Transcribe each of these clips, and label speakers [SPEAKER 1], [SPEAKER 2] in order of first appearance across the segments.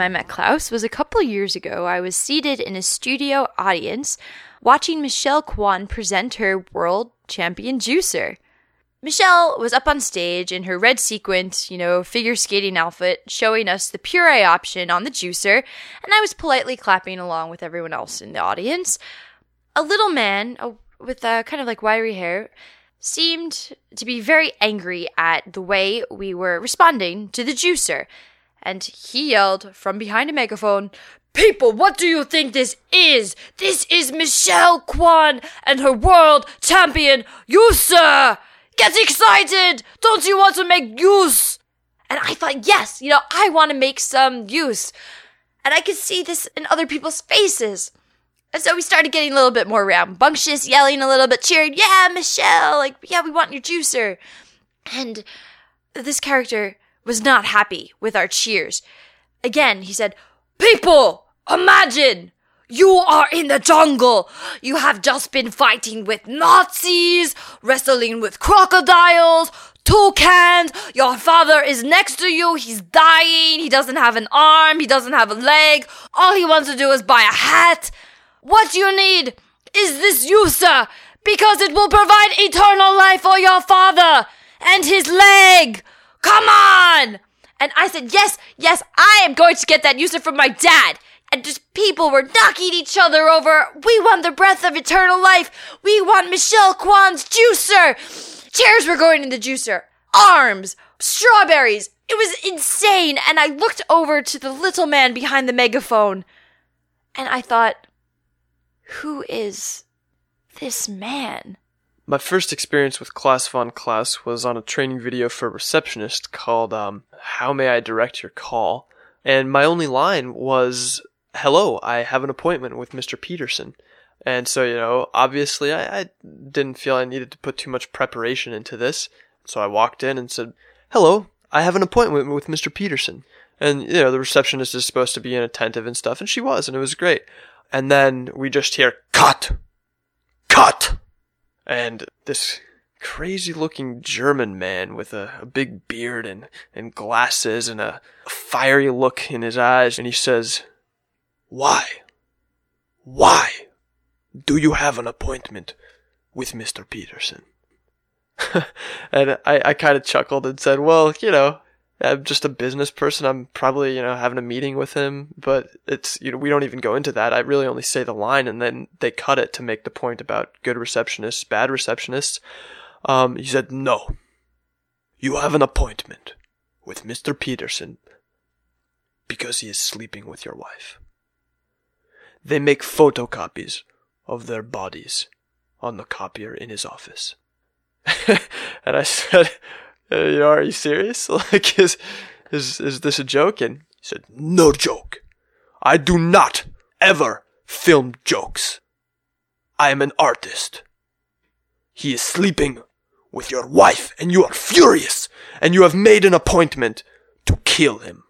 [SPEAKER 1] time I met Klaus was a couple years ago. I was seated in a studio audience watching Michelle Kwan present her world champion juicer. Michelle was up on stage in her red sequined, you know, figure skating outfit, showing us the puree option on the juicer, and I was politely clapping along with everyone else in the audience. A little man uh, with a kind of like wiry hair seemed to be very angry at the way we were responding to the juicer. And he yelled from behind a megaphone, People, what do you think this is? This is Michelle Kwan and her world champion, you sir! Get excited! Don't you want to make use? And I thought, yes, you know, I want to make some use. And I could see this in other people's faces. And so we started getting a little bit more rambunctious, yelling a little bit, cheering, yeah, Michelle, like, yeah, we want your juicer. And this character was not happy with our cheers. Again, he said, People, imagine! You are in the jungle! You have just been fighting with Nazis, wrestling with crocodiles, toucans. Your father is next to you. He's dying. He doesn't have an arm. He doesn't have a leg. All he wants to do is buy a hat. What you need is this Yusa because it will provide eternal life for your father and his leg. Come on! And I said, yes, yes, I am going to get that Yusa from my dad. And just people were knocking each other over. We want the breath of eternal life. We want Michelle Kwan's juicer. Chairs were going in the juicer. Arms, strawberries. It was insane. And I looked over to the little man behind the megaphone. And I thought, who is this man?
[SPEAKER 2] My first experience with Klaus von Klaus was on a training video for a receptionist called um, How May I Direct Your Call? And my only line was, Hello, I have an appointment with Mr. Peterson. And so, you know, obviously I, I didn't feel I needed to put too much preparation into this. So I walked in and said, Hello, I have an appointment with Mr. Peterson. And, you know, the receptionist is supposed to be inattentive and stuff, and she was, and it was great. And then we just hear, Cut! Cut! And this crazy looking German man with a, a, big beard and, and glasses and a fiery look in his eyes, and he says, Why? Why do you have an appointment with Mr. Peterson? and I, I kind of chuckled and said, Well, you know, I'm just a business person. I'm probably, you know, having a meeting with him, but it's, you know, we don't even go into that. I really only say the line and then they cut it to make the point about good receptionists, bad receptionists. Um, he said, no. You have an appointment with Mr. Peterson because he is sleeping with your wife. They make photocopies of their bodies on the copier in his office. and I said, Uh, you know, are you serious? Like, is, is, is this a joke? And he said, no joke. I do not ever film jokes. I am an artist. He is sleeping with your wife and you are furious and you have made an appointment to kill him.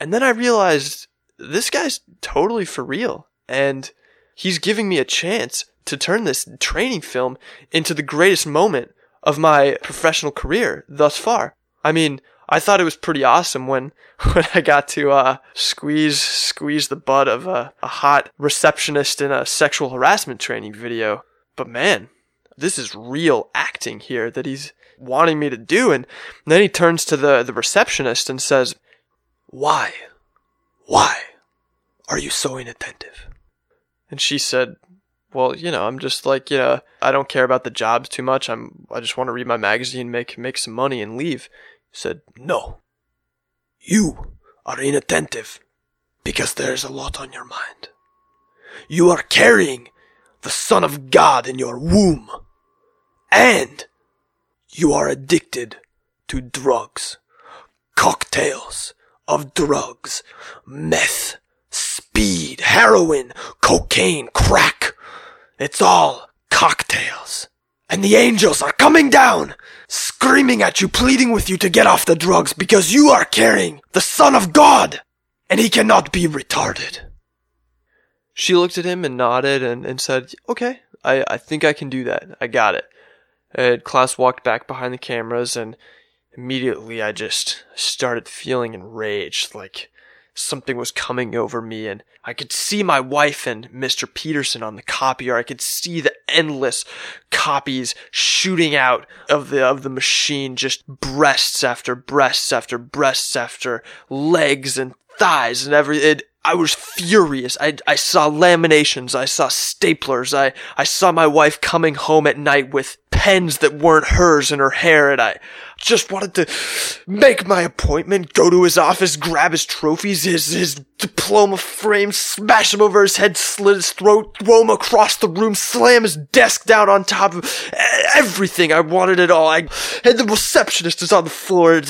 [SPEAKER 2] And then I realized this guy's totally for real and he's giving me a chance to turn this training film into the greatest moment of my professional career thus far. I mean, I thought it was pretty awesome when, when I got to, uh, squeeze, squeeze the butt of a, a hot receptionist in a sexual harassment training video. But man, this is real acting here that he's wanting me to do. And then he turns to the, the receptionist and says, why? Why are you so inattentive? And she said, well, you know, I'm just like, you know, I don't care about the jobs too much. I'm, I just want to read my magazine, make, make some money and leave. He said, no. You are inattentive because there's a lot on your mind. You are carrying the Son of God in your womb. And you are addicted to drugs. Cocktails of drugs. Meth, speed, heroin, cocaine, crack. It's all
[SPEAKER 3] cocktails. And the angels are coming down, screaming at you, pleading with you to get off the drugs because you are carrying the Son of God, and he cannot be retarded.
[SPEAKER 2] She looked at him and nodded and, and said, Okay, I, I think I can do that. I got it. And Klaus walked back behind the cameras and immediately I just started feeling enraged, like something was coming over me and I could see my wife and Mr. Peterson on the copier. I could see the endless copies shooting out of the, of the machine, just breasts after breasts after breasts after legs and thighs and every, I was furious. I, I saw laminations. I saw staplers. I, I saw my wife coming home at night with pens that weren't hers in her hair and I just wanted to make my appointment, go to his office, grab his trophies, his, his diploma frame, smash him over his head, slit his throat, throw him across the room, slam his desk down on top of everything. I wanted it all. I, and the receptionist is on the floor,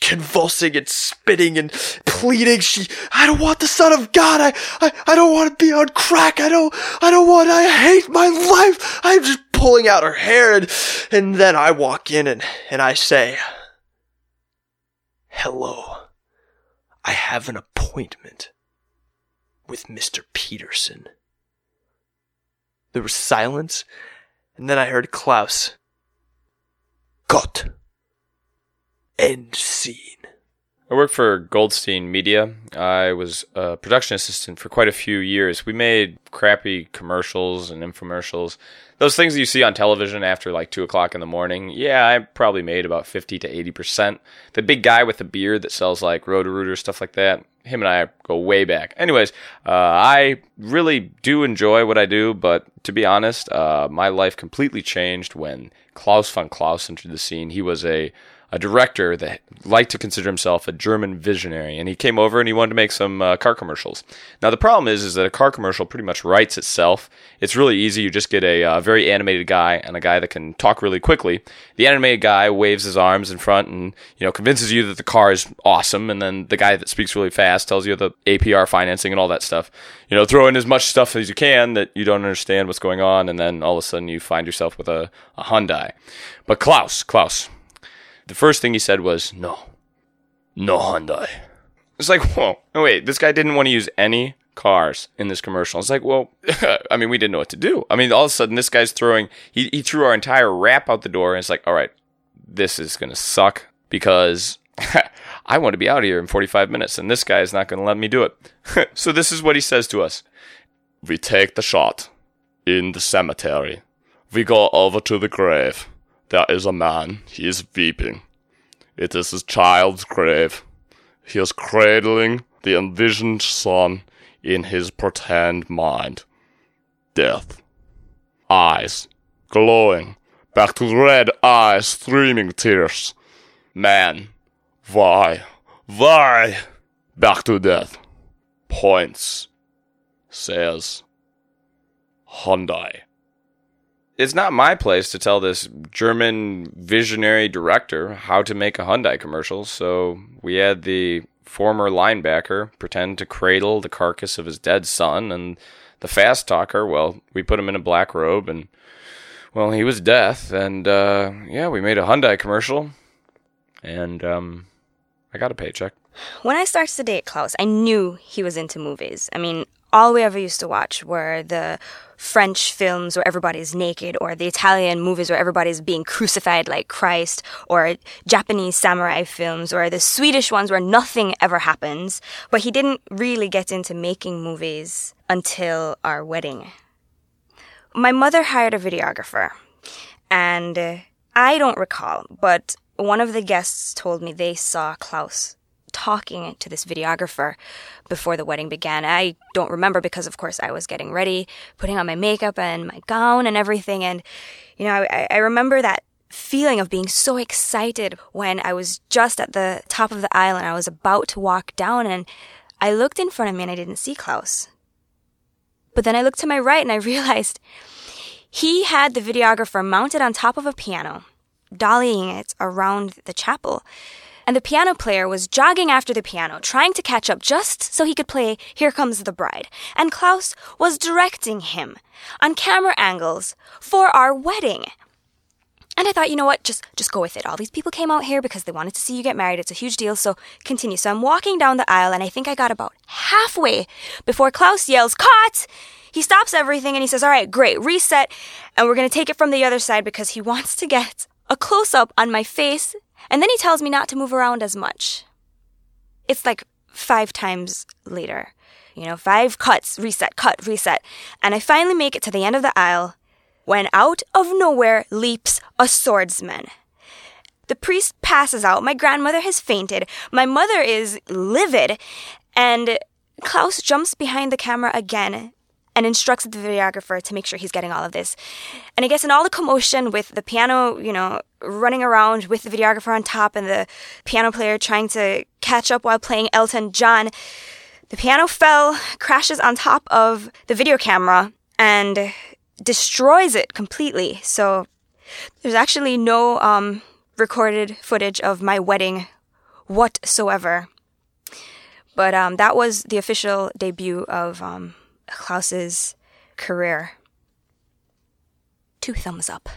[SPEAKER 2] convulsing and spitting and pleading. She, I don't want the son of God. I, I, I don't want to be on crack. I don't, I don't want, I hate my life. I'm just pulling out her hair and, and then I walk in and, and I say, hello. I have an appointment with Mr. Peterson. There was silence, and then I heard Klaus. Cut. End scene.
[SPEAKER 4] I worked for Goldstein Media. I was a production assistant for quite a few years. We made crappy commercials and infomercials. Those things that you see on television after like two o'clock in the morning. Yeah, I probably made about 50 to 80%. The big guy with the beard that sells like Roto-Rooter, stuff like that. Him and I go way back. Anyways, uh, I really do enjoy what I do, but to be honest, uh, my life completely changed when Klaus von Klaus entered the scene. He was a a director that liked to consider himself a German visionary, and he came over and he wanted to make some uh, car commercials. Now the problem is, is that a car commercial pretty much writes itself. It's really easy. You just get a uh, very animated guy and a guy that can talk really quickly. The animated guy waves his arms in front and you know convinces you that the car is awesome, and then the guy that speaks really fast tells you the APR financing and all that stuff. You know, throw in as much stuff as you can that you don't understand what's going on, and then all of a sudden you find yourself with a, a Hyundai. But Klaus, Klaus, the first thing he said was, no, no Hyundai. It's like, whoa, no, wait, this guy didn't want to use any cars in this commercial. It's like, well, I mean, we didn't know what to do. I mean, all of a sudden, this guy's throwing, he, he threw our entire wrap out the door, and it's like, all right, this is going to suck because I want to be out of here in 45 minutes, and this guy is not going to let me do it. so, this is what he says to us We take the shot in the cemetery, we go over to the grave. There is a man. He is weeping. It is his child's grave. He is cradling the envisioned son in his pretend mind. Death. Eyes. Glowing. Back to red eyes streaming tears. Man. Why? Why? Back to death. Points. Says. Hyundai it's not my place to tell this German visionary director how to make a Hyundai commercial. So we had the former linebacker pretend to cradle the carcass of his dead son, and the fast talker, well, we put him in a black robe, and well, he was death, and uh, yeah, we made a Hyundai commercial, and um, I got a paycheck.
[SPEAKER 5] When I started to date Klaus, I knew he was into movies. I mean, all we ever used to watch were the French films where everybody's naked, or the Italian movies where everybody's being crucified like Christ, or Japanese samurai films, or the Swedish ones where nothing ever happens. But he didn't really get into making movies until our wedding. My mother hired a videographer, and I don't recall, but one of the guests told me they saw Klaus talking to this videographer before the wedding began. I don't remember because, of course, I was getting ready, putting on my makeup and my gown and everything. And, you know, I, I remember that feeling of being so excited when I was just at the top of the aisle and I was about to walk down and I looked in front of me and I didn't see Klaus. But then I looked to my right and I realized he had the videographer mounted on top of a piano, dollying it around the chapel. And the piano player was jogging after the piano, trying to catch up just so he could play Here Comes the Bride. And Klaus was directing him on camera angles for our wedding. And I thought, you know what, just just go with it. All these people came out here because they wanted to see you get married. It's a huge deal, so continue. So I'm walking down the aisle and I think I got about halfway before Klaus yells, "Caught!" He stops everything and he says, "All right, great. Reset." And we're going to take it from the other side because he wants to get a close up on my face, and then he tells me not to move around as much. It's like 5 times later. You know, 5 cuts, reset, cut, reset. And I finally make it to the end of the aisle when out of nowhere leaps a swordsman. The priest passes out. My grandmother has fainted. My mother is livid. And Klaus jumps behind the camera again and instructs the videographer to make sure he's getting all of this. And I guess in all the commotion with the piano, you know, running around with the videographer on top and the piano player trying to catch up while playing Elton John, the piano fell, crashes on top of the video camera, and destroys it completely. So there's actually no um, recorded footage of my wedding whatsoever. But um, that was the official debut of um, Klaus's career. Two thumbs up.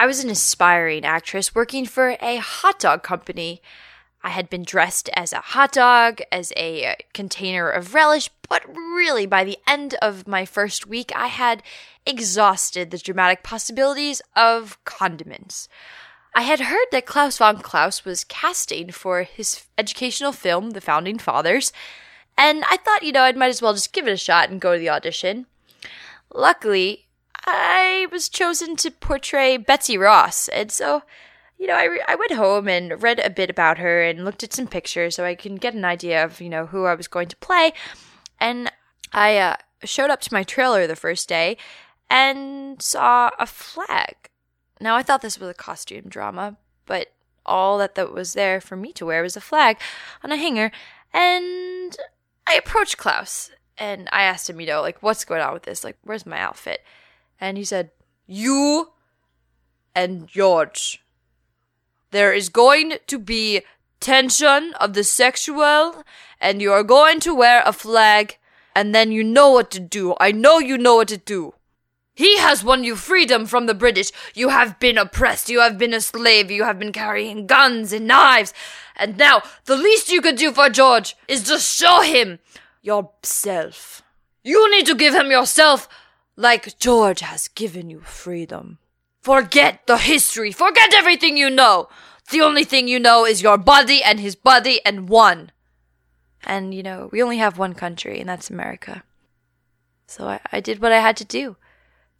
[SPEAKER 6] I
[SPEAKER 1] was an aspiring actress working for a hot dog company. I had been dressed as a hot dog, as a uh, container of relish, but really by the end of my first week, I had exhausted the dramatic possibilities of condiments. I had heard that Klaus von Klaus was casting for his educational film, The Founding Fathers, and I thought, you know, I might as well just give it a shot and go to the audition. Luckily, I was chosen to portray Betsy Ross, and so, you know, I, re- I went home and read a bit about her and looked at some pictures so I can get an idea of, you know, who I was going to play. And I uh, showed up to my trailer the first day and saw a flag. Now, I thought this was a costume drama, but all that, that was there for me to wear was a flag on a hanger. And I approached Klaus and I asked him, you know, like, what's going on with this? Like, where's my outfit? And he said, You and George. There is going to be tension of the sexual, and you are going to wear a flag, and then you know what to do. I know you know what to do. He has won you freedom from the British. You have been oppressed. You have been a slave. You have been carrying guns and knives. And now, the least you could do for George is just show him yourself. You need to give him yourself like George has given you freedom. Forget the history. Forget everything you know. The only thing you know is your body and his body and one. And, you know, we only have one country, and that's America. So I, I did what I had to do.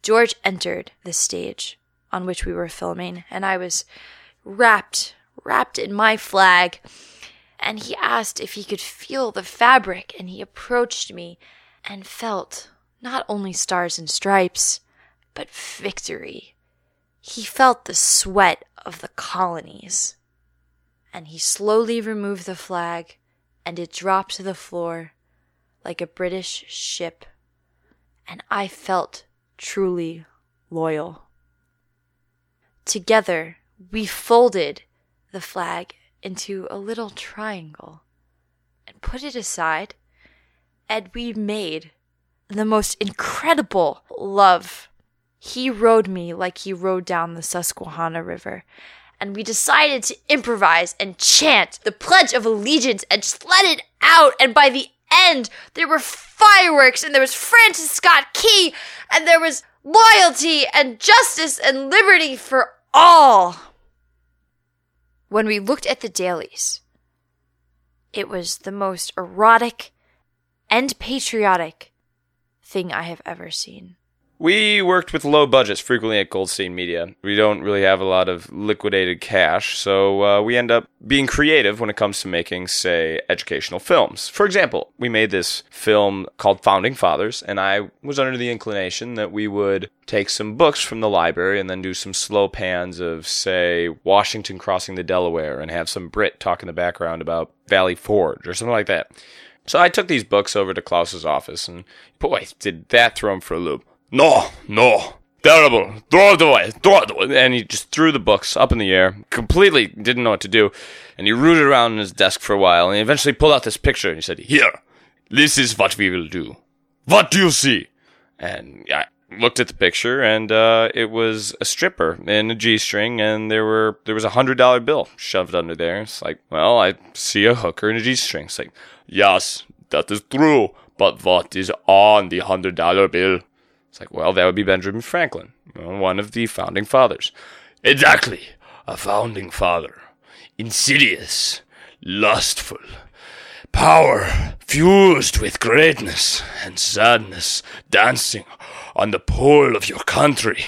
[SPEAKER 1] George entered the stage on which we were filming, and I was wrapped, wrapped in my flag. And he asked if he could feel the fabric, and he approached me and felt not only stars and stripes, but victory. He felt the sweat of the colonies. And he slowly removed the flag, and it dropped to the floor like a British ship. And I felt truly loyal. Together, we folded the flag into a little triangle and put it aside, and we made the most incredible love. He rode me like he rode down the Susquehanna River. And we decided to improvise and chant the Pledge of Allegiance and let it out. And by the end, there were fireworks and there was Francis Scott Key and there was loyalty and justice and liberty for all. When we looked at the dailies, it was the most erotic and patriotic thing I have ever seen.
[SPEAKER 4] We worked with low budgets frequently at Goldstein Media. We don't really have a lot of liquidated cash, so uh, we end up being creative when it comes to making, say, educational films. For example, we made this film called Founding Fathers, and I was under the inclination that we would take some books from the library and then do some slow pans of, say, Washington crossing the Delaware and have some Brit talk in the background about Valley Forge or something like that. So I took these books over to Klaus's office, and boy, did that throw him for a loop. No, no, terrible. Throw it away, throw it away. And he just threw the books up in the air, completely didn't know what to do. And he rooted around in his desk for a while, and he eventually pulled out this picture and he said, Here, this is what we will do. What do you see? And I looked at the picture, and uh, it was a stripper in a G-string, and there were there was a hundred dollar bill shoved under there. It's like, well, I see a hooker in a G-string. It's like, yes, that is true, but what is on the hundred dollar bill? It's like, well, that would be Benjamin Franklin, one of the founding fathers. Exactly, a founding father. Insidious, lustful, power fused with greatness and sadness, dancing on the pole of your country,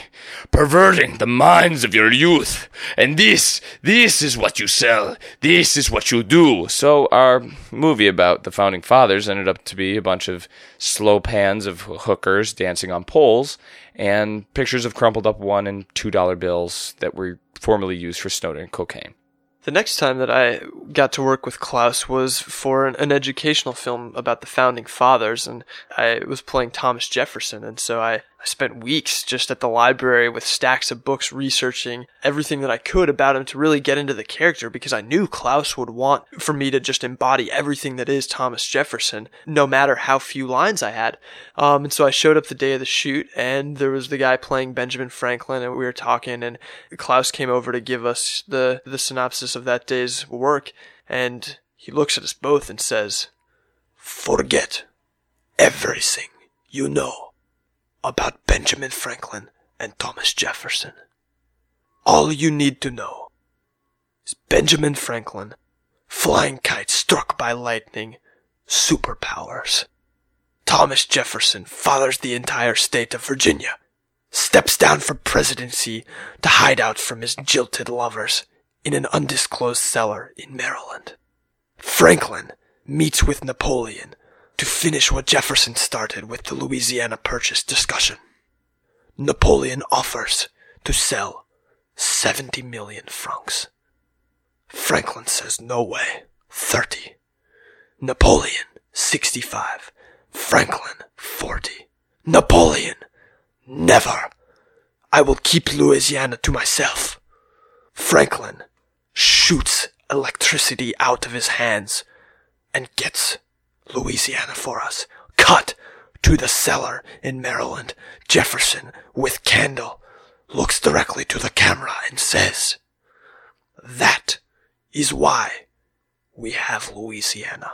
[SPEAKER 4] perverting the minds of your youth. And this, this is what you sell. This is what you do. So our movie about the founding fathers ended up to be a bunch of slow pans of hookers dancing on poles and pictures of crumpled up one and two dollar bills that were formerly used for snorting cocaine.
[SPEAKER 2] The next time that I got to work with Klaus was for an, an educational film about the founding fathers, and I was playing Thomas Jefferson, and so I, I spent weeks just at the library with stacks of books researching everything that I could about him to really get into the character because I knew Klaus would want for me to just embody everything that is Thomas Jefferson, no matter how few lines I had. Um, and so I showed up the day of the shoot, and there was the guy playing Benjamin Franklin, and we were talking, and Klaus came over to give us the, the synopsis of that day's work, and he looks at us both and says,
[SPEAKER 3] Forget everything you know about Benjamin Franklin and Thomas Jefferson. All you need to know is Benjamin Franklin, flying kite struck by lightning, superpowers. Thomas Jefferson fathers the entire state of Virginia, steps down from presidency to hide out from his jilted lovers in an undisclosed cellar in Maryland. Franklin meets with Napoleon to finish what Jefferson started with the Louisiana Purchase discussion. Napoleon offers to sell 70 million francs. Franklin says no way, 30. Napoleon, 65. Franklin, 40. Napoleon, never. I will keep Louisiana to myself. Franklin shoots electricity out of his hands and gets Louisiana for us. Cut to the cellar in Maryland. Jefferson, with candle, looks directly to the camera and says, That is why we have Louisiana.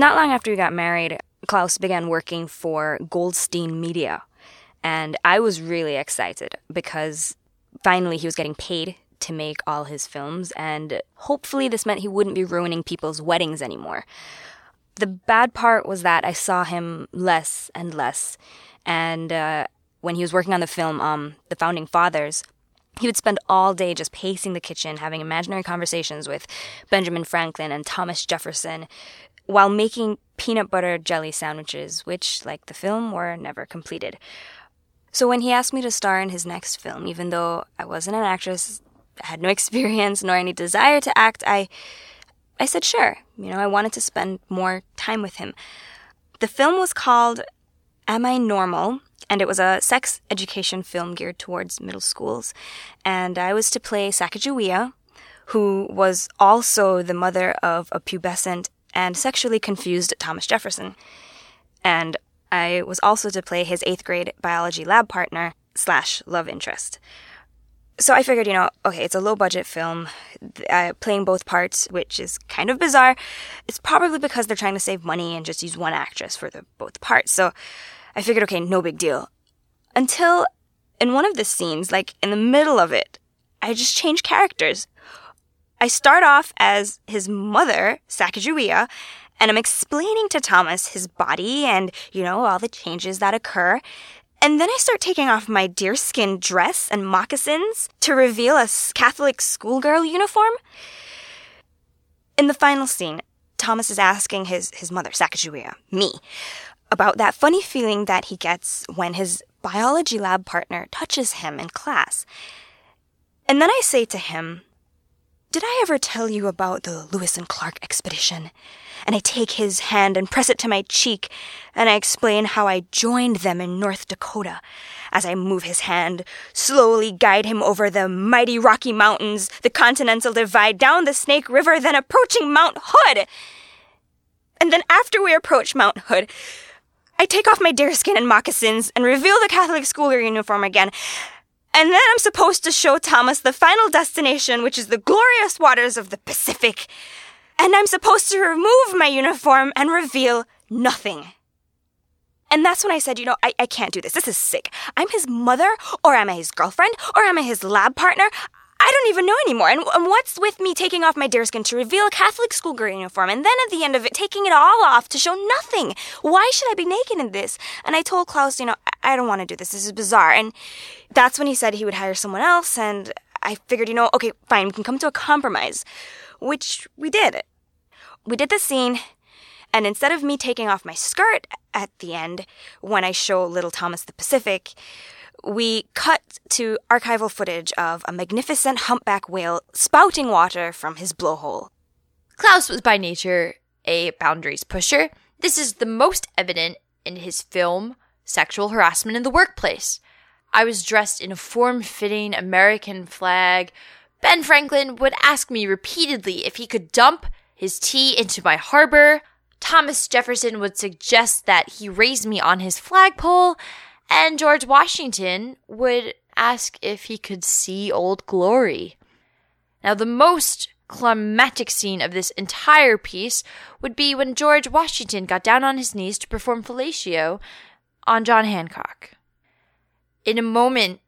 [SPEAKER 5] Not long after we got married, Klaus began working for Goldstein Media. And I was really excited because finally he was getting paid to make all his films, and hopefully this meant he wouldn't be ruining people's weddings anymore. The bad part was that I saw him less and less. And uh, when he was working on the film, um, The Founding Fathers, he would spend all day just pacing the kitchen, having imaginary conversations with Benjamin Franklin and Thomas Jefferson, while making peanut butter jelly sandwiches, which, like the film, were never completed. So when he asked me to star in his next film, even though I wasn't an actress, I had no experience nor any desire to act, I I said sure. You know, I wanted to spend more time with him. The film was called Am I Normal? And it was a sex education film geared towards middle schools. And I was to play Sacagawea, who was also the mother of a pubescent and sexually confused Thomas Jefferson. And I was also to play his eighth grade biology lab partner slash love interest. So I figured, you know, okay, it's a low budget film, uh, playing both parts, which is kind of bizarre. It's probably because they're trying to save money and just use one actress for the both parts. So I figured, okay, no big deal. Until in one of the scenes, like in the middle of it, I just changed characters. I start off as his mother, Sacagawea, and I'm explaining to Thomas his body and, you know, all the changes that occur. And then I start taking off my deerskin dress and moccasins to reveal a Catholic schoolgirl uniform. In the final scene, Thomas is asking his, his mother, Sacagawea, me, about that funny feeling that he gets when his biology lab partner touches him in class. And then I say to him, Did I ever tell you about the Lewis and Clark expedition? And I take his hand and press it to my cheek, and I explain how I joined them in North Dakota. As I move his hand, slowly guide him over the mighty Rocky Mountains, the Continental Divide, down the Snake River, then approaching Mount Hood. And then after we approach Mount Hood, I take off my deerskin and moccasins and reveal the Catholic schoolgirl uniform again. And then I'm supposed to show Thomas the final destination, which is the glorious waters of the Pacific. And I'm supposed to remove my uniform and reveal nothing. And that's when I said, you know, I, I can't do this. This is sick. I'm his mother, or am I his girlfriend, or am I his lab partner? I don't even know anymore. And, and what's with me taking off my deerskin to reveal a Catholic schoolgirl uniform, and then at the end of it, taking it all off to show nothing? Why should I be naked in this? And I told Klaus, you know, I, I don't want to do this. This is bizarre. And that's when he said he would hire someone else, and I figured, you know, okay, fine, we can come to a compromise, which we did. We did the scene, and instead of me taking off my skirt at the end when I show little Thomas the Pacific, we cut to archival footage of a magnificent humpback whale spouting water from his blowhole.
[SPEAKER 1] Klaus was by nature a boundaries pusher. This is the most evident in his film Sexual Harassment in the Workplace. I was dressed in a form fitting American flag. Ben Franklin would ask me repeatedly if he could dump his tea into my harbor. Thomas Jefferson would suggest that he raise me on his flagpole. And George Washington would ask if he could see Old Glory. Now, the most climactic scene of this entire piece would be when George Washington got down on his knees to perform fellatio on John Hancock. In a moment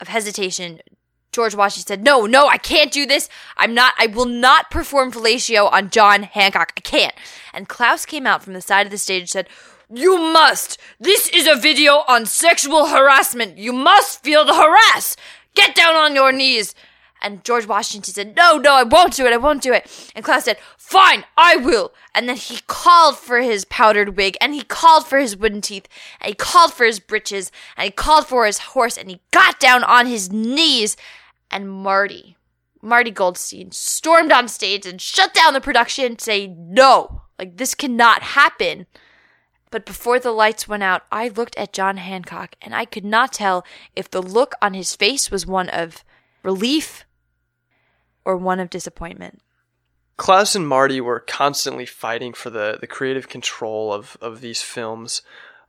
[SPEAKER 1] of hesitation, George Washington said, No, no, I can't do this. I'm not, I will not perform fellatio on John Hancock. I can't. And Klaus came out from the side of the stage and said, You must. This is a video on sexual harassment. You must feel the harass. Get down on your knees. And George Washington said, No, no, I won't do it. I won't do it. And Klaus said, Fine, I will. And then he called for his powdered wig, and he called for his wooden teeth, and he called for his breeches, and he called for his horse, and he got down on his knees. And Marty, Marty Goldstein, stormed on stage and shut down the production, saying, No, like this cannot happen. But before the lights went out, I looked at John Hancock, and I could not tell if the look on his face was one of relief or one of disappointment.
[SPEAKER 2] Klaus and Marty were constantly fighting for the, the creative control of, of these films.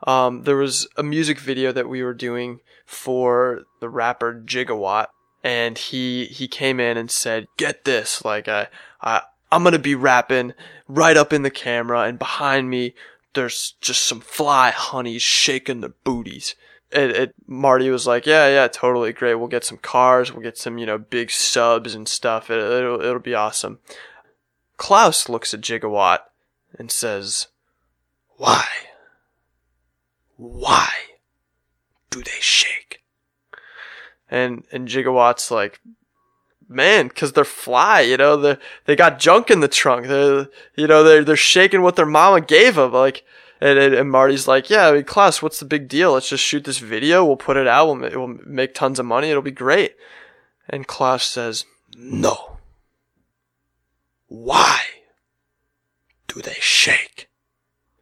[SPEAKER 2] Um, there was a music video that we were doing for the rapper Gigawatt, and he he came in and said, "Get this, like I I I'm gonna be rapping right up in the camera, and behind me there's just some fly honeys shaking their booties." It, it Marty was like, "Yeah, yeah, totally great. We'll get some cars, we'll get some you know big subs and stuff. It, it'll it'll be awesome." Klaus looks at Gigawatt and says,
[SPEAKER 3] Why? Why do they shake?
[SPEAKER 2] and and Gigawatt's like, man, because they're fly, you know, they they got junk in the trunk. They're you know they're they're shaking what their mama gave them, like. And, and, Marty's like, yeah, I mean, Klaus, what's the big deal? Let's just shoot this video. We'll put it out. We'll, we'll make tons of money. It'll be great. And Klaus says,
[SPEAKER 3] No. Why do they shake?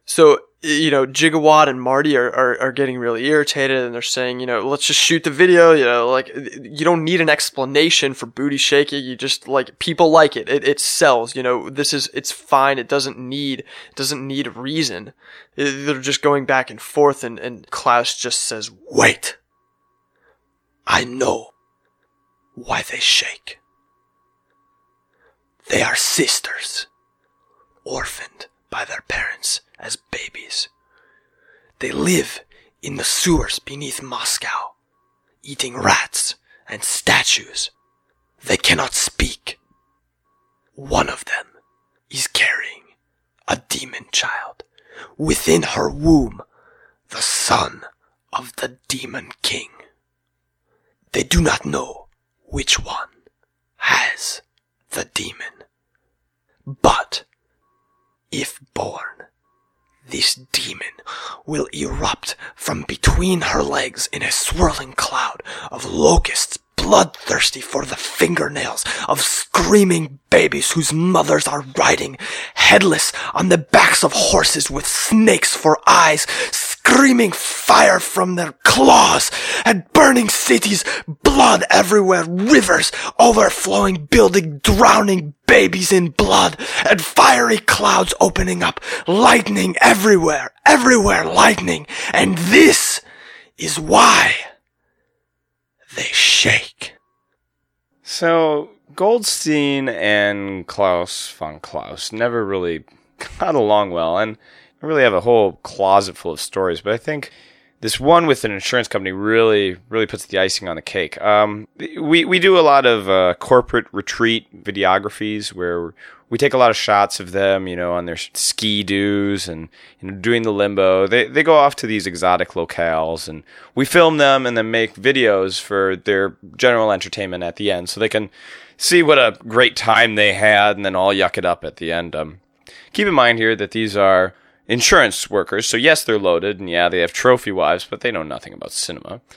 [SPEAKER 2] So, you know, Gigawatt and Marty are, are, are getting really irritated and they're saying, you know, let's just shoot the video. You know, like, you don't need an explanation for booty shaking. You just, like, people like it. It, it sells. You know, this is, it's fine. It doesn't need, doesn't need a reason. It- they're just going back and forth and, and Klaus just says,
[SPEAKER 3] Wait. I know
[SPEAKER 2] why they shake. They are sisters, orphaned by their parents as babies. They live in the sewers beneath Moscow, eating rats and statues. They cannot speak. One of them is carrying a demon child within her womb, the son of the demon king. They do not know which one has the demon. But if born, this demon will erupt from between her legs in a swirling cloud of locusts bloodthirsty for the fingernails of screaming babies whose mothers are riding headless on the backs of horses with snakes for eyes, screaming fire from their claws and burning cities, blood everywhere, rivers overflowing, building, drowning babies in blood, and fiery clouds opening up, lightning everywhere, everywhere lightning, and this is why they shake.
[SPEAKER 4] So Goldstein and Klaus von Klaus never really got along well, and I really have a whole closet full of stories. But I think this one with an insurance company really, really puts the icing on the cake. Um, we we do a lot of uh, corporate retreat videographies where we take a lot of shots of them, you know, on their ski doos and you know doing the limbo. They they go off to these exotic locales and we film them and then make videos for their general entertainment at the end, so they can see what a great time they had and then all yuck it up at the end. Um, keep in mind here that these are insurance workers, so yes, they're loaded and yeah, they have trophy wives, but they know nothing about cinema.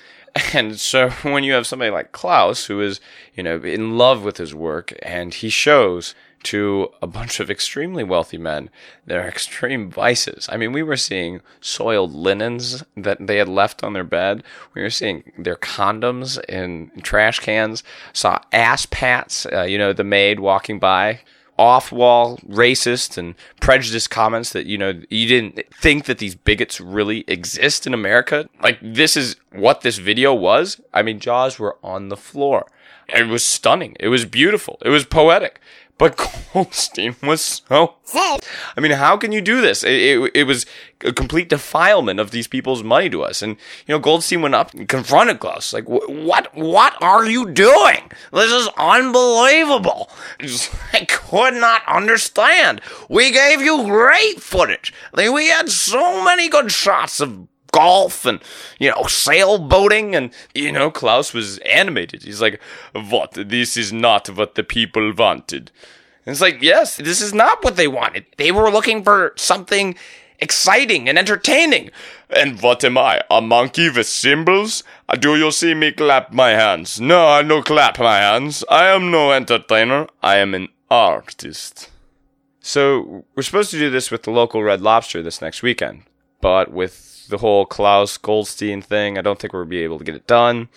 [SPEAKER 4] And so when you have somebody like Klaus, who is, you know, in love with his work and he shows to a bunch of extremely wealthy men their extreme vices. I mean, we were seeing soiled linens that they had left on their bed. We were seeing their condoms in trash cans. Saw ass pats, uh, you know, the maid walking by. Off wall racist and prejudiced comments that, you know, you didn't think that these bigots really exist in America. Like, this is what this video was. I mean, jaws were on the floor. It was stunning. It was beautiful. It was poetic. But Goldstein was so. I mean, how can you do this? It, it, it, was a complete defilement of these people's money to us. And, you know, Goldstein went up and confronted Klaus. Like, what, what are you doing? This is unbelievable. Just, I could not understand. We gave you great footage. Like, we had so many good shots of golf and you know sailboating and you know Klaus was animated. He's like, "What? This is not what the people wanted." And it's like, "Yes, this is not what they wanted. They were looking for something exciting and entertaining." And what am I? A monkey with cymbals? Do you see me clap my hands? No, I no clap my hands. I am no entertainer. I am an artist. So we're supposed to do this with the local Red Lobster this next weekend, but with the whole Klaus Goldstein thing. I don't think we'll be able to get it done.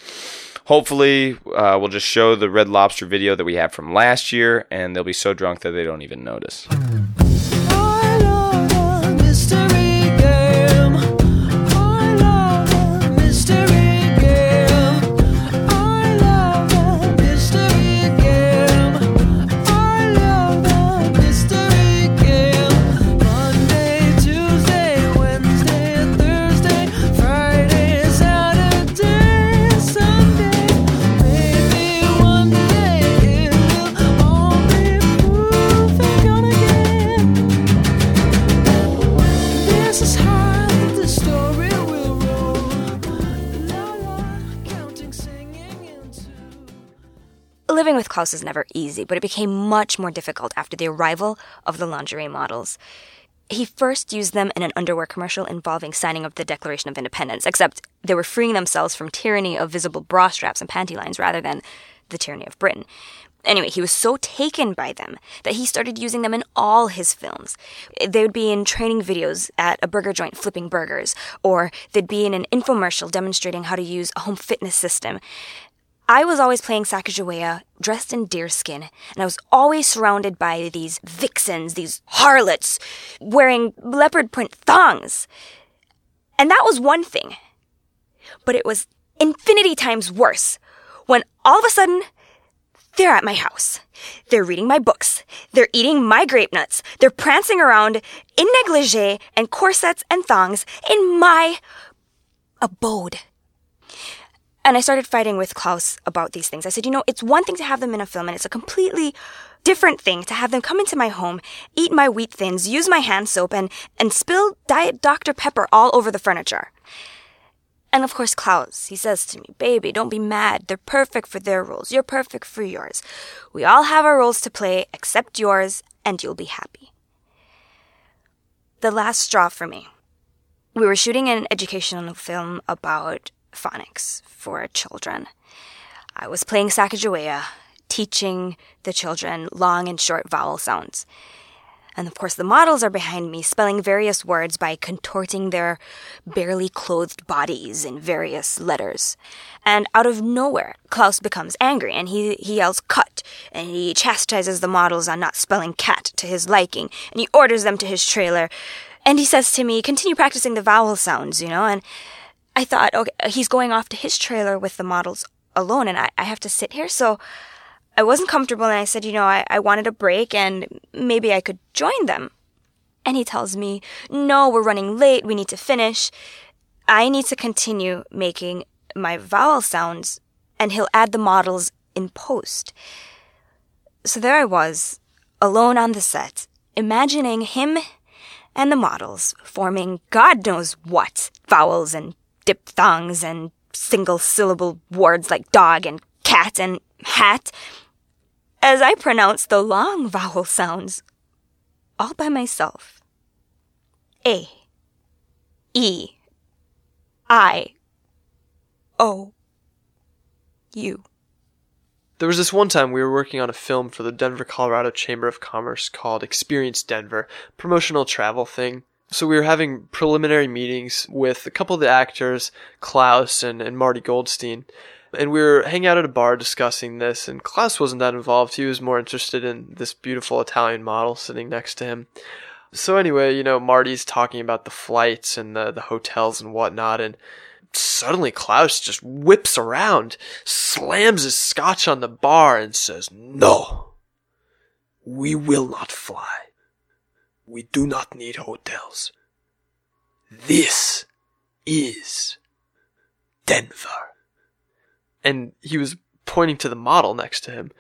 [SPEAKER 4] Hopefully, uh, we'll just show the Red Lobster video that we have from last year, and they'll be so drunk that they don't even notice.
[SPEAKER 5] With is never easy, but it became much more difficult after the arrival of the lingerie models. He first used them in an underwear commercial involving signing of the Declaration of Independence, except they were freeing themselves from tyranny of visible bra straps and panty lines rather than the tyranny of Britain. Anyway, he was so taken by them that he started using them in all his films. They would be in training videos at a burger joint flipping burgers, or they'd be in an infomercial demonstrating how to use a home fitness system. I was always playing Sacagawea, dressed in deerskin, and I was always surrounded by these vixens, these harlots, wearing leopard print thongs. And that was one thing. But it was infinity times worse when all of a sudden They're at my house. They're reading my books. They're eating my grape nuts. They're prancing around in negligee and corsets and thongs in my abode. And I started fighting with Klaus about these things. I said, you know, it's one thing to have them in a film, and it's a completely different thing to have them come into my home, eat my wheat thins, use my hand soap, and, and spill Diet Dr. Pepper all over the furniture. And of course, Klaus, he says to me, Baby, don't be mad. They're perfect for their roles. You're perfect for yours. We all have our roles to play, except yours, and you'll be happy. The last straw for me. We were shooting an educational film about phonics for children. I was playing Sacagawea, teaching the children long and short vowel sounds. And of course, the models are behind me, spelling various words by contorting their barely clothed bodies in various letters. And out of nowhere, Klaus becomes angry and he, he yells cut, and he chastises the models on not spelling cat to his liking, and he orders them to his trailer. And he says to me, continue practicing the vowel sounds, you know, and I thought, okay, he's going off to his trailer with the models alone, and I, I have to sit here, so I wasn't comfortable, and I said, you know, I, I wanted a break, and maybe I could join them. And he tells me, no, we're running late, we need to finish. I need to continue making my vowel sounds, and he'll add the models in post. So there I was, alone on the set, imagining him and the models forming God knows what vowels and diphthongs and single syllable words like dog and cat and hat as I pronounce the long vowel sounds all by myself. A, E, I, O, U.
[SPEAKER 2] There was this one time we were working on a film for the Denver, Colorado Chamber of Commerce called Experience Denver, promotional travel thing. So we were having preliminary meetings with a couple of the actors, Klaus and, and Marty Goldstein. And we were hanging out at a bar discussing this, and Klaus wasn't that involved. He was more interested in this beautiful Italian model sitting next to him. So anyway, you know, Marty's talking about the flights and the, the hotels and whatnot, and suddenly Klaus just whips around, slams his scotch on the bar, and says,
[SPEAKER 3] No. We will not fly. We do not need hotels. This is Denver.
[SPEAKER 2] and he was pointing to the model next to him.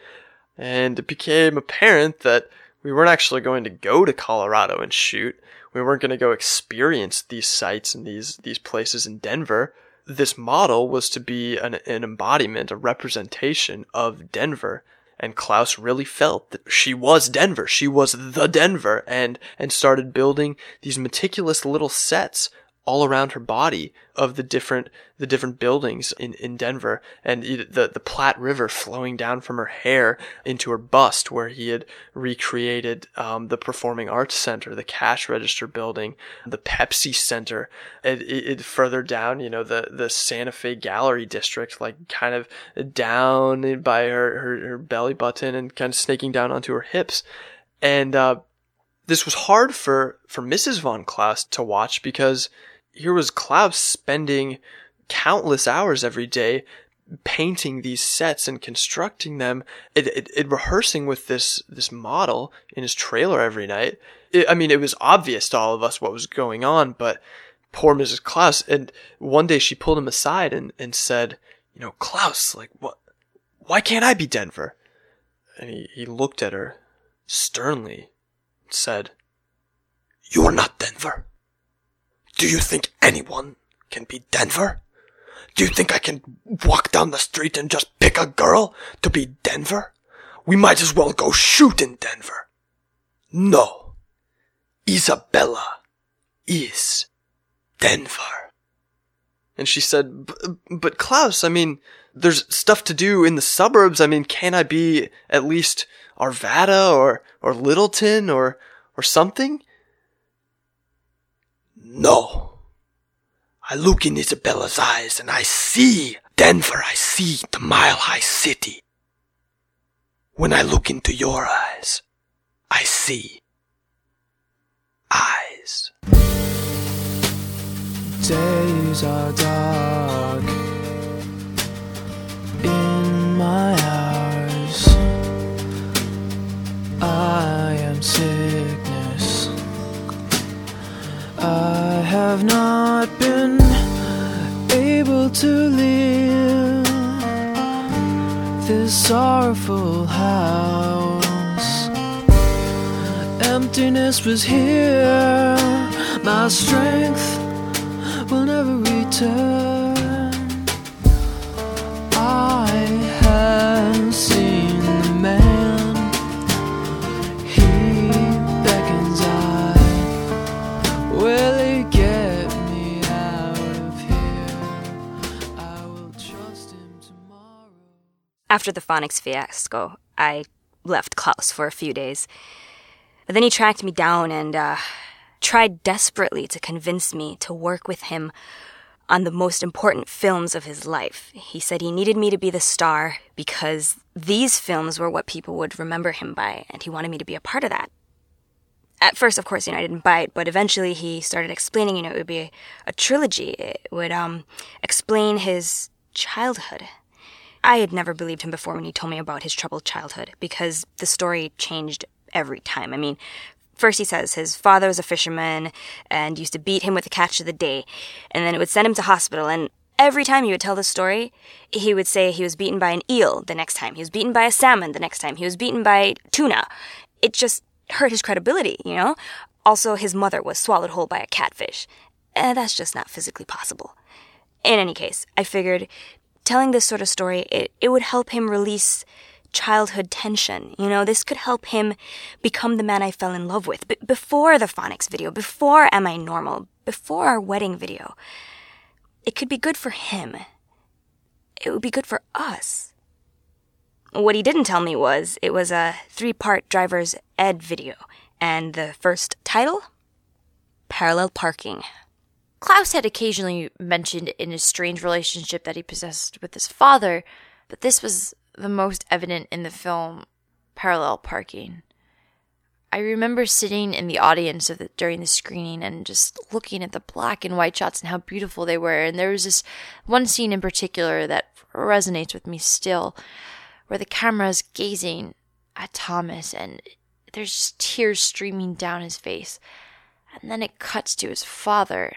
[SPEAKER 2] And it became apparent that we weren't actually going to go to Colorado and shoot. We weren't going to go experience these sites and these, these places in Denver. This model was to be an, an embodiment, a representation of Denver. And Klaus really felt that she was Denver. She was the Denver and, and started building these meticulous little sets all around her body of the different the different buildings in, in Denver and the the Platte River flowing down from her hair into her bust where he had recreated um, the Performing Arts Center, the cash register building, the Pepsi Center, and it, it further down, you know, the the Santa Fe Gallery District, like kind of down by her her, her belly button and kind of snaking down onto her hips, and uh, this was hard for for Mrs. von Klaus to watch because here was Klaus spending countless hours every day painting these sets and constructing them it, it, rehearsing with this this model in his trailer every night it, i mean it was obvious to all of us what was going on but poor mrs klaus and one day she pulled him aside and, and said you know klaus like what why can't i be denver and he, he looked at her sternly and said
[SPEAKER 3] You are not Denver. Do you think anyone can be Denver? Do you think I can walk down the street and just pick a girl to be Denver? We might as well go shoot in Denver. No. Isabella is Denver.
[SPEAKER 2] And she said, but Klaus, I mean, there's stuff to do in the suburbs. I mean, can I be at least Arvada or, or Littleton or, or something?
[SPEAKER 3] No. I look in Isabella's eyes and I see Denver, I see the mile high city. When I look into your eyes, I see eyes.
[SPEAKER 6] Days are dark in my eyes. I am sick. I have not been able to leave this sorrowful house. Emptiness was here, my strength will never return. I have.
[SPEAKER 5] After the phonics fiasco, I left Klaus for a few days. But then he tracked me down and uh, tried desperately to convince me to work with him on the most important films of his life. He said he needed me to be the star because these films were what people would remember him by, and he wanted me to be a part of that. At first, of course, you know, I didn't it, but eventually he started explaining, you know, it would be a, a trilogy. It would um, explain his childhood. I had never believed him before when he told me about his troubled childhood because the story changed every time. I mean, first he says his father was a fisherman and used to beat him with the catch of the day, and then it would send him to hospital. And every time he would tell the story, he would say he was beaten by an eel the next time, he was beaten by a salmon the next time, he was beaten by tuna. It just hurt his credibility, you know? Also, his mother was swallowed whole by a catfish. Eh, that's just not physically possible. In any case, I figured telling this sort of story, it, it would help him release childhood tension. You know, this could help him become the man I fell in love with. B- before the phonics video, before Am I Normal, before our wedding video. It could be good for him. It would be good for us. What he didn't tell me was it was a three part driver's ed video, and the first title? Parallel Parking.
[SPEAKER 1] Klaus had occasionally mentioned in his strange relationship that he possessed with his father, but this was the most evident in the film Parallel Parking. I remember sitting in the audience the, during the screening and just looking at the black and white shots and how beautiful they were. And there was this one scene in particular that resonates with me still, where the camera is gazing at Thomas and there's just tears streaming down his face. And then it cuts to his father,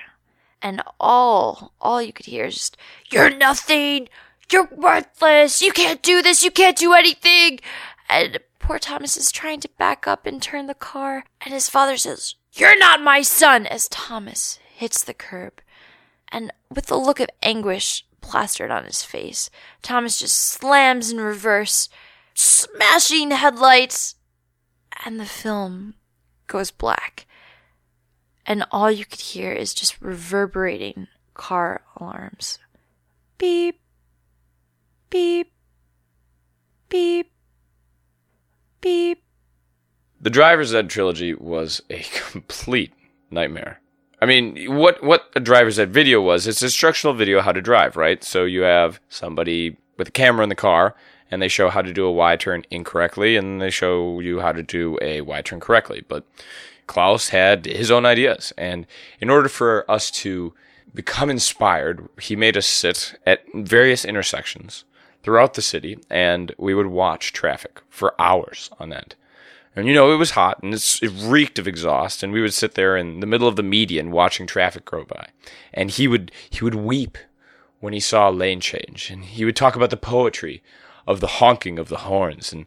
[SPEAKER 1] and all all you could hear is just you're nothing! You're worthless! You can't do this! You can't do anything! And poor thomas is trying to back up and turn the car and his father says you're not my son! as thomas hits the curb. And with the look of anguish plastered on his face thomas just slams in reverse smashing headlights and the film goes black and all you could hear is just reverberating car alarms. Beep, beep, beep, beep.
[SPEAKER 4] The Driver's Ed trilogy was a complete nightmare. I mean, what what a Driver's Ed video was, it's instructional video how to drive, right? So you have somebody with a camera in the car and they show how to do a Y turn incorrectly and they show you how to do a Y turn correctly. But Klaus had his own ideas and in order for us to become inspired, he made us sit at various intersections throughout the city and we would watch traffic for hours on end. And you know, it was hot and it reeked of exhaust. And we would sit there in the middle of the median watching traffic go by. And he would, he would weep when he saw a lane change. And he would talk about the poetry of the honking of the horns. And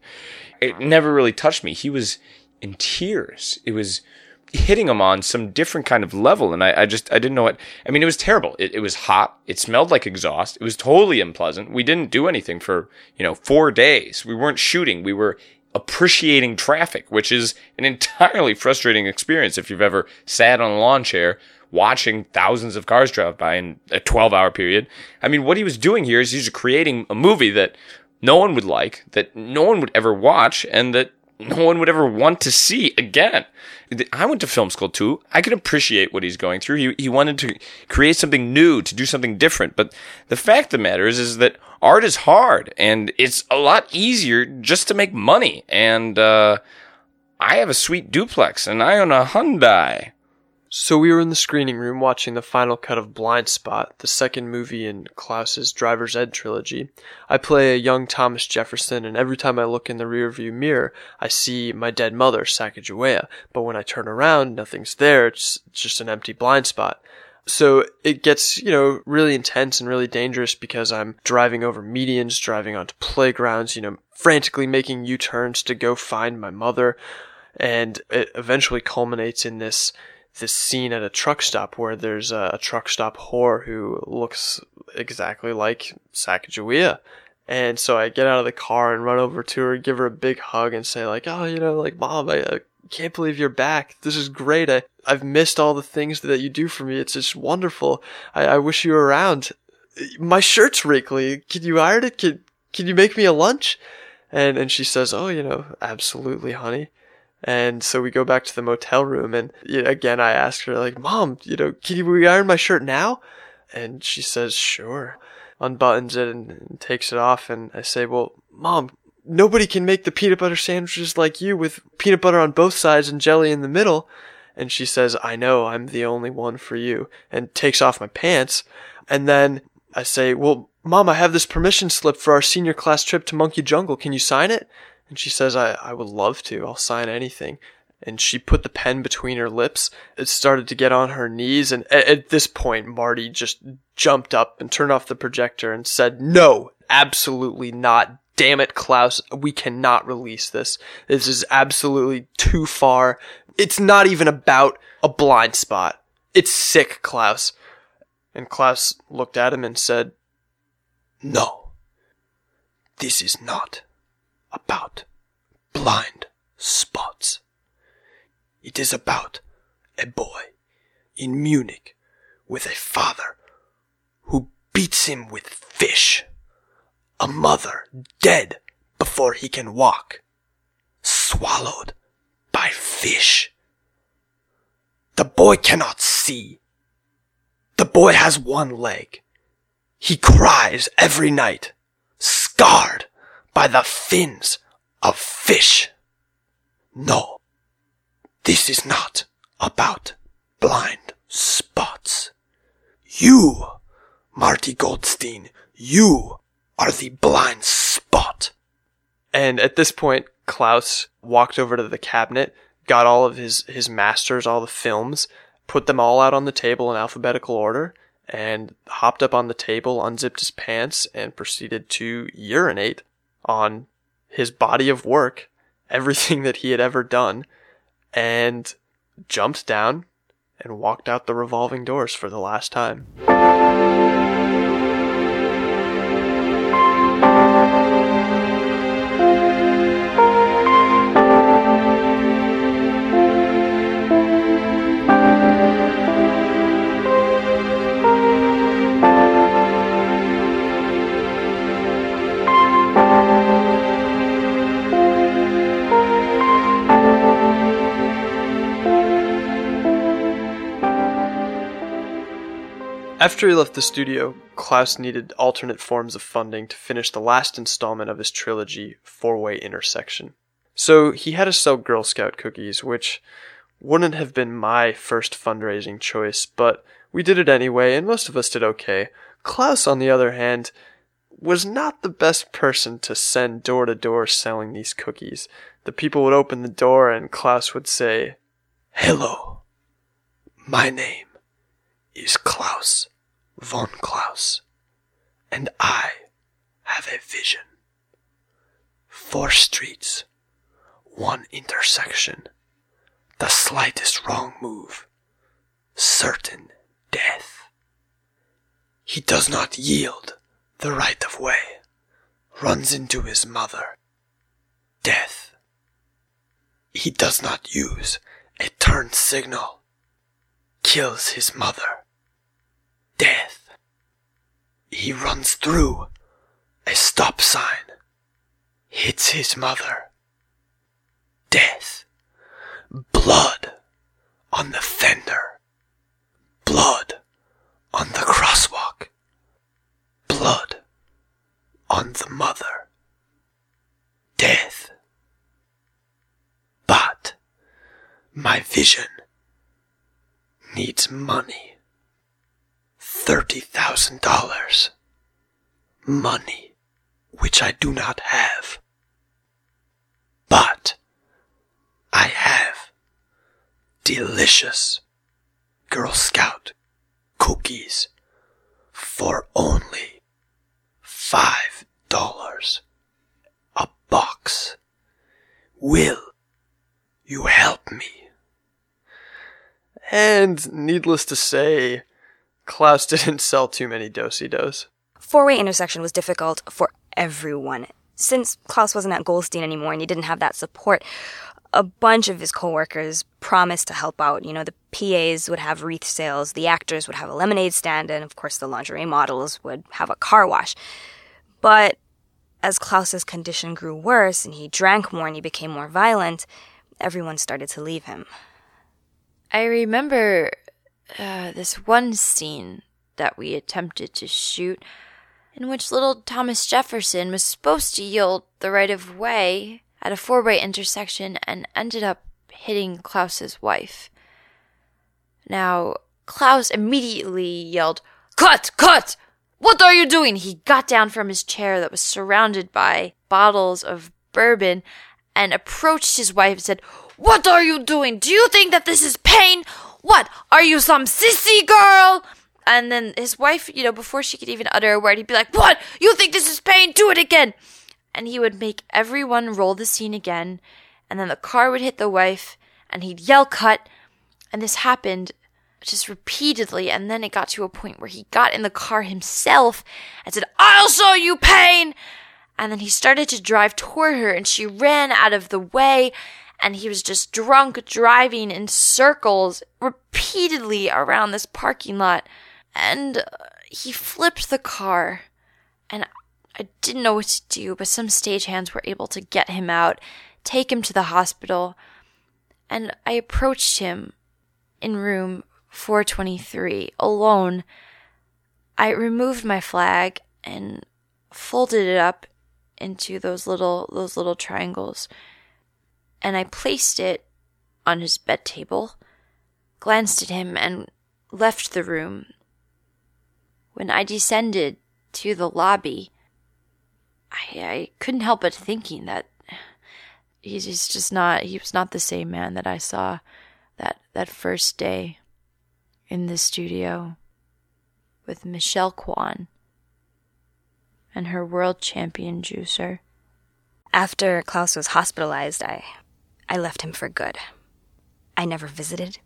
[SPEAKER 4] it never really touched me. He was in tears. It was hitting him on some different kind of level. And I, I just, I didn't know what, I mean, it was terrible. It, it was hot. It smelled like exhaust. It was totally unpleasant. We didn't do anything for, you know, four days. We weren't shooting. We were appreciating traffic, which is an entirely frustrating experience if you've ever sat on a lawn chair watching thousands of cars drive by in a 12 hour period. I mean, what he was doing here is he's creating a movie that no one would like, that no one would ever watch, and that no one would ever want to see again. I went to film school too. I can appreciate what he's going through. He, he wanted to create something new, to do something different. But the fact of the matter is, is that art is hard and it's a lot easier just to make money. And, uh, I have a sweet duplex and I own a Hyundai.
[SPEAKER 2] So we were in the screening room watching the final cut of Blind Spot, the second movie in Klaus's Driver's Ed trilogy. I play a young Thomas Jefferson, and every time I look in the rearview mirror, I see my dead mother, Sacagawea. But when I turn around, nothing's there. It's just an empty blind spot. So it gets, you know, really intense and really dangerous because I'm driving over medians, driving onto playgrounds, you know, frantically making U-turns to go find my mother. And it eventually culminates in this, this scene at a truck stop where there's a, a truck stop whore who looks exactly like Sacagawea. And so I get out of the car and run over to her, give her a big hug and say like, oh, you know, like mom, I, I can't believe you're back. This is great. I, I've missed all the things that you do for me. It's just wonderful. I, I wish you were around. My shirt's wrinkly. Can you iron it? Can, can you make me a lunch? And, and she says, oh, you know, absolutely, honey. And so we go back to the motel room and again, I ask her like, mom, you know, can you iron my shirt now? And she says, sure. Unbuttons it and, and takes it off. And I say, well, mom, nobody can make the peanut butter sandwiches like you with peanut butter on both sides and jelly in the middle. And she says, I know, I'm the only one for you, and takes off my pants. And then I say, well, mom, I have this permission slip for our senior class trip to Monkey Jungle. Can you sign it? And she says, I, I would love to. I'll sign anything. And she put the pen between her lips. It started to get on her knees. And at, at this point, Marty just jumped up and turned off the projector and said, no, absolutely not. Damn it, Klaus. We cannot release this. This is absolutely too far. It's not even about a blind spot. It's sick, Klaus. And Klaus looked at him and said,
[SPEAKER 3] No. This is not about blind spots. It is about a boy in Munich with a father who beats him with fish, a mother dead before he can walk, swallowed by fish. The boy cannot see. The boy has one leg. He cries every night, scarred by the fins of fish. No, this is not about blind spots. You, Marty Goldstein, you are the blind spot.
[SPEAKER 2] And at this point, Klaus walked over to the cabinet, got all of his, his masters, all the films, put them all out on the table in alphabetical order, and hopped up on the table, unzipped his pants, and proceeded to urinate on his body of work, everything that he had ever done, and jumped down and walked out the revolving doors for the last time. After he left the studio, Klaus needed alternate forms of funding to finish the last installment of his trilogy, Four Way Intersection. So he had to sell Girl Scout cookies, which wouldn't have been my first fundraising choice, but we did it anyway, and most of us did okay. Klaus, on the other hand, was not the best person to send door to door selling these cookies. The people would open the door, and Klaus would say,
[SPEAKER 3] Hello. My name is Klaus von Klaus, and I have a vision. Four streets, one intersection, the slightest wrong move, certain death. He does not yield the right of way, runs into his mother, death. He does not use a turn signal, kills his mother, death. He runs through a stop sign, hits his mother, death. Blood on the fender, blood on the crosswalk, blood on the mother, death. But my vision needs money. $30,000. Money which I do not have. But I have delicious Girl Scout cookies for only five dollars a box. Will you help me?
[SPEAKER 2] And needless to say, Klaus didn't sell too many dosi dos.
[SPEAKER 5] Four way intersection was difficult for everyone. Since Klaus wasn't at Goldstein anymore and he didn't have that support, a bunch of his coworkers promised to help out. You know, the PAs would have wreath sales, the actors would have a lemonade stand, and of course the lingerie models would have a car wash. But as Klaus's condition grew worse and he drank more and he became more violent, everyone started to leave him.
[SPEAKER 1] I remember uh, this one scene that we attempted to shoot in which little Thomas Jefferson was supposed to yield the right of way at a four way intersection and ended up hitting Klaus's wife. Now, Klaus immediately yelled, Cut! Cut! What are you doing? He got down from his chair that was surrounded by bottles of bourbon and approached his wife and said, What are you doing? Do you think that this is pain? What? Are you some sissy girl? And then his wife, you know, before she could even utter a word, he'd be like, What? You think this is pain? Do it again. And he would make everyone roll the scene again. And then the car would hit the wife and he'd yell, Cut. And this happened just repeatedly. And then it got to a point where he got in the car himself and said, I'll show you pain. And then he started to drive toward her and she ran out of the way. And he was just drunk driving in circles repeatedly around this parking lot. And uh, he flipped the car. And I didn't know what to do, but some stagehands were able to get him out, take him to the hospital. And I approached him in room 423 alone. I removed my flag and folded it up into those little those little triangles and I placed it on his bed table, glanced at him and left the room. When I descended to the lobby, I, I couldn't help but thinking that he's, he's just not he was not the same man that I saw that that first day in the studio with Michelle Kwan and her world champion juicer.
[SPEAKER 5] After Klaus was hospitalized, I I left him for good. I never visited.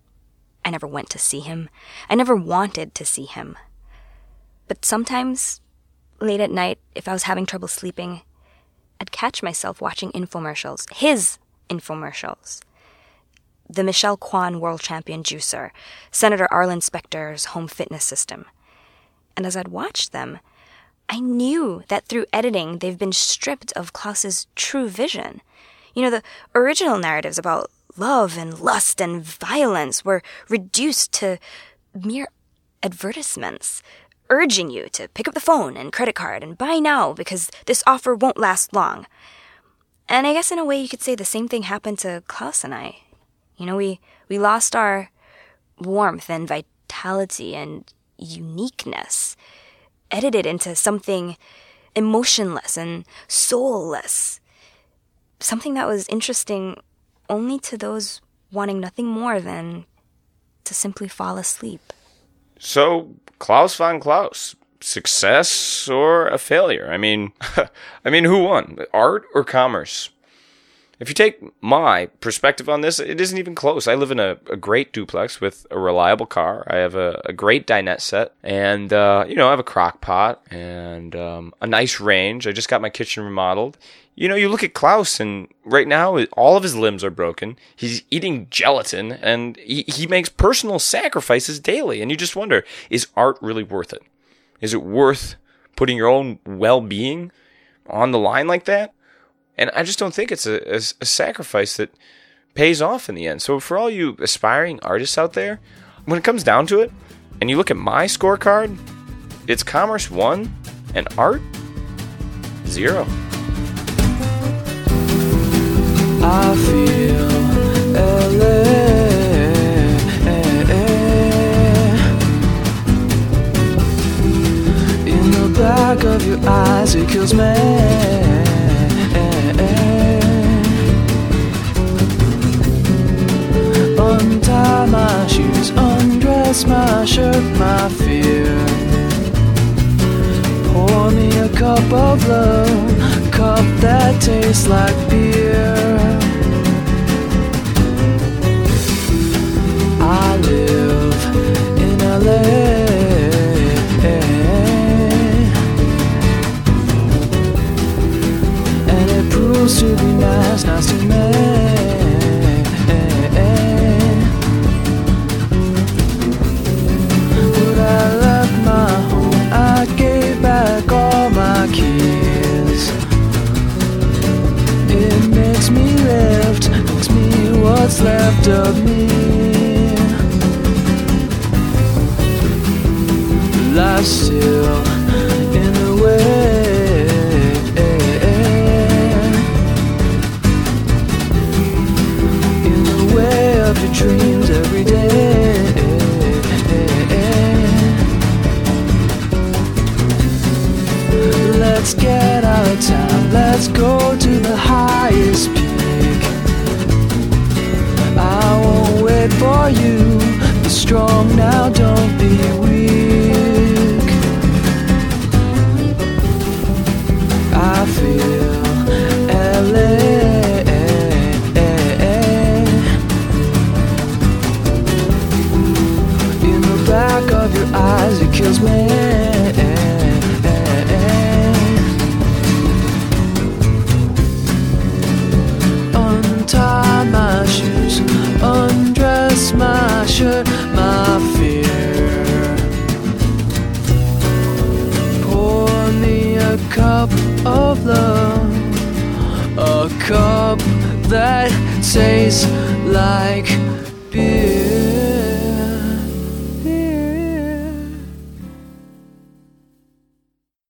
[SPEAKER 5] I never went to see him. I never wanted to see him. But sometimes, late at night, if I was having trouble sleeping, I'd catch myself watching infomercials, his infomercials. The Michelle Kwan World Champion Juicer, Senator Arlen Specter's home fitness system. And as I'd watched them, I knew that through editing they've been stripped of Klaus's true vision. You know, the original narratives about love and lust and violence were reduced to mere advertisements, urging you to pick up the phone and credit card and buy now because this offer won't last long. And I guess in a way you could say the same thing happened to Klaus and I. You know, we, we lost our warmth and vitality and uniqueness, edited into something emotionless and soulless something that was interesting only to those wanting nothing more than to simply fall asleep.
[SPEAKER 4] So, Klaus von Klaus, success or a failure? I mean, I mean, who won? Art or commerce? If you take my perspective on this, it isn't even close. I live in a, a great duplex with a reliable car. I have a, a great dinette set, and uh, you know, I have a crock pot and um, a nice range. I just got my kitchen remodeled. You know, you look at Klaus, and right now all of his limbs are broken. He's eating gelatin, and he, he makes personal sacrifices daily. And you just wonder, is art really worth it? Is it worth putting your own well-being on the line like that? And I just don't think it's a, a, a sacrifice that pays off in the end. So for all you aspiring artists out there, when it comes down to it, and you look at my scorecard, it's commerce one and art zero.
[SPEAKER 6] I feel LA. Of your eyes, it kills me. kiss my shirt, my fear. Pour me a cup of love, a cup that tastes like beer. I live in LA. And it proves to be nice, nice to me. of me.